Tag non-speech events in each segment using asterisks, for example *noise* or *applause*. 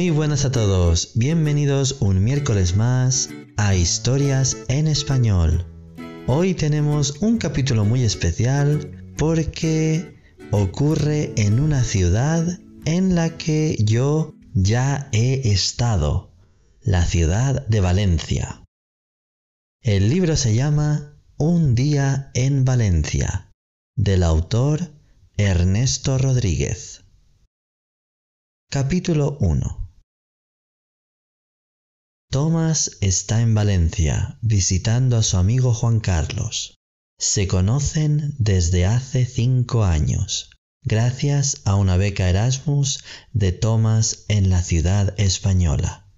Muy buenas a todos, bienvenidos un miércoles más a Historias en Español. Hoy tenemos un capítulo muy especial porque ocurre en una ciudad en la que yo ya he estado, la ciudad de Valencia. El libro se llama Un día en Valencia, del autor Ernesto Rodríguez. Capítulo 1 Tomás está en Valencia visitando a su amigo Juan Carlos. Se conocen desde hace cinco años, gracias a una beca Erasmus de Tomás en la ciudad española.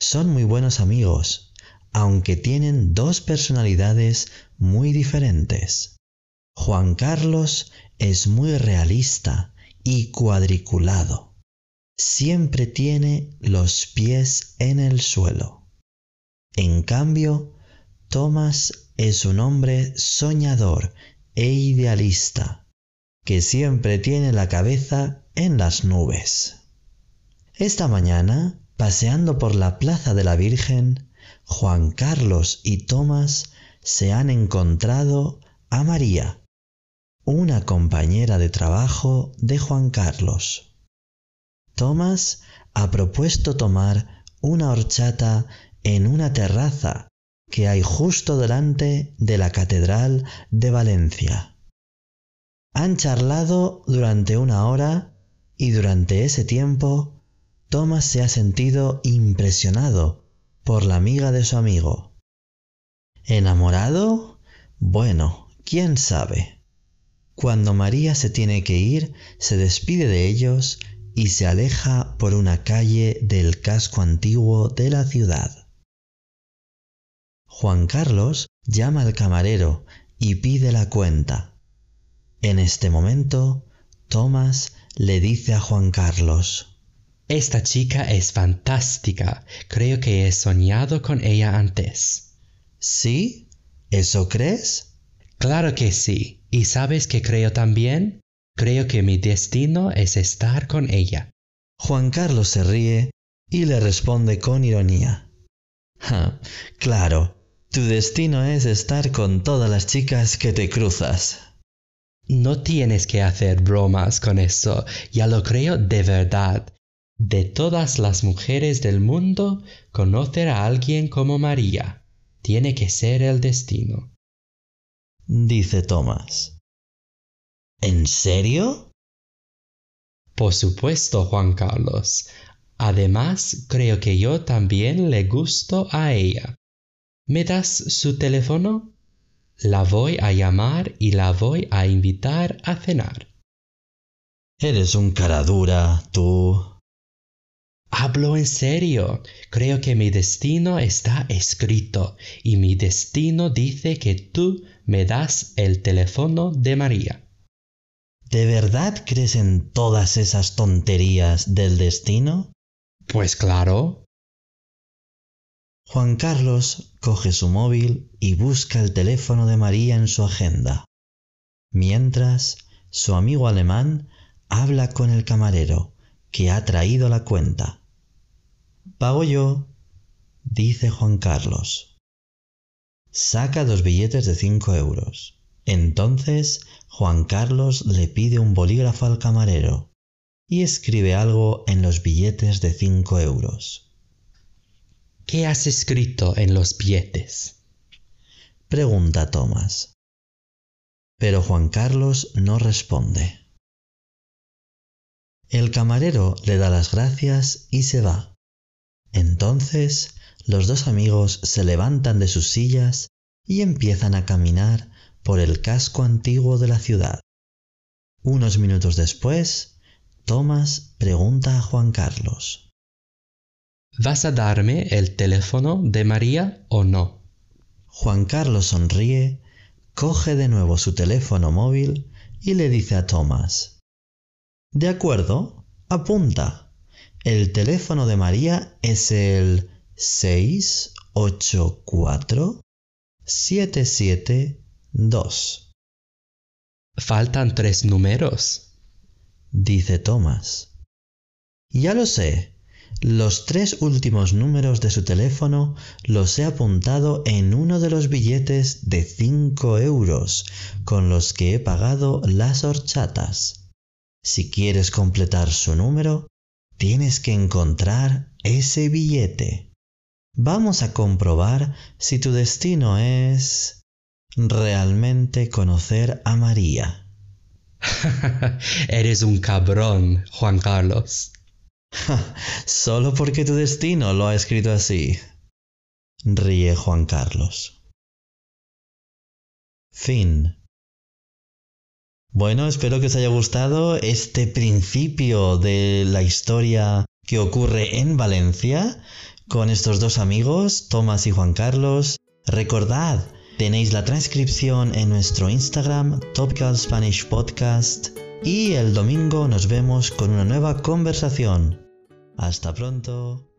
Son muy buenos amigos, aunque tienen dos personalidades muy diferentes. Juan Carlos es muy realista y cuadriculado siempre tiene los pies en el suelo. En cambio, Thomas es un hombre soñador e idealista, que siempre tiene la cabeza en las nubes. Esta mañana, paseando por la Plaza de la Virgen, Juan Carlos y Tomás se han encontrado a María, una compañera de trabajo de Juan Carlos. Tomás ha propuesto tomar una horchata en una terraza que hay justo delante de la Catedral de Valencia. Han charlado durante una hora y durante ese tiempo Tomás se ha sentido impresionado por la amiga de su amigo. ¿Enamorado? Bueno, quién sabe. Cuando María se tiene que ir, se despide de ellos y se aleja por una calle del casco antiguo de la ciudad. Juan Carlos llama al camarero y pide la cuenta. En este momento, Tomás le dice a Juan Carlos, Esta chica es fantástica. Creo que he soñado con ella antes. ¿Sí? ¿Eso crees? Claro que sí. ¿Y sabes qué creo también? Creo que mi destino es estar con ella. Juan Carlos se ríe y le responde con ironía. claro, tu destino es estar con todas las chicas que te cruzas. No tienes que hacer bromas con eso, ya lo creo de verdad. De todas las mujeres del mundo, conocer a alguien como María tiene que ser el destino. Dice Tomás. ¿En serio? Por supuesto, Juan Carlos. Además, creo que yo también le gusto a ella. ¿Me das su teléfono? La voy a llamar y la voy a invitar a cenar. Eres un cara dura, tú. Hablo en serio. Creo que mi destino está escrito y mi destino dice que tú me das el teléfono de María. ¿De verdad crees en todas esas tonterías del destino? Pues claro. Juan Carlos coge su móvil y busca el teléfono de María en su agenda. Mientras, su amigo alemán habla con el camarero, que ha traído la cuenta. Pago yo, dice Juan Carlos. Saca dos billetes de cinco euros. Entonces Juan Carlos le pide un bolígrafo al camarero y escribe algo en los billetes de cinco euros. ¿Qué has escrito en los billetes? Pregunta Tomás. Pero Juan Carlos no responde. El camarero le da las gracias y se va. Entonces los dos amigos se levantan de sus sillas y empiezan a caminar por el casco antiguo de la ciudad. Unos minutos después, Tomás pregunta a Juan Carlos. ¿Vas a darme el teléfono de María o no? Juan Carlos sonríe, coge de nuevo su teléfono móvil y le dice a Tomás. De acuerdo, apunta. El teléfono de María es el 684 77 Dos. Faltan tres números. Dice Tomás. Ya lo sé, Los tres últimos números de su teléfono los he apuntado en uno de los billetes de 5 euros con los que he pagado las horchatas. Si quieres completar su número, tienes que encontrar ese billete. Vamos a comprobar si tu destino es realmente conocer a María. *laughs* Eres un cabrón, Juan Carlos. Solo porque tu destino lo ha escrito así. Ríe Juan Carlos. Fin. Bueno, espero que os haya gustado este principio de la historia que ocurre en Valencia con estos dos amigos, Tomás y Juan Carlos. Recordad, tenéis la transcripción en nuestro Instagram, Topical Spanish Podcast. Y el domingo nos vemos con una nueva conversación. Hasta pronto.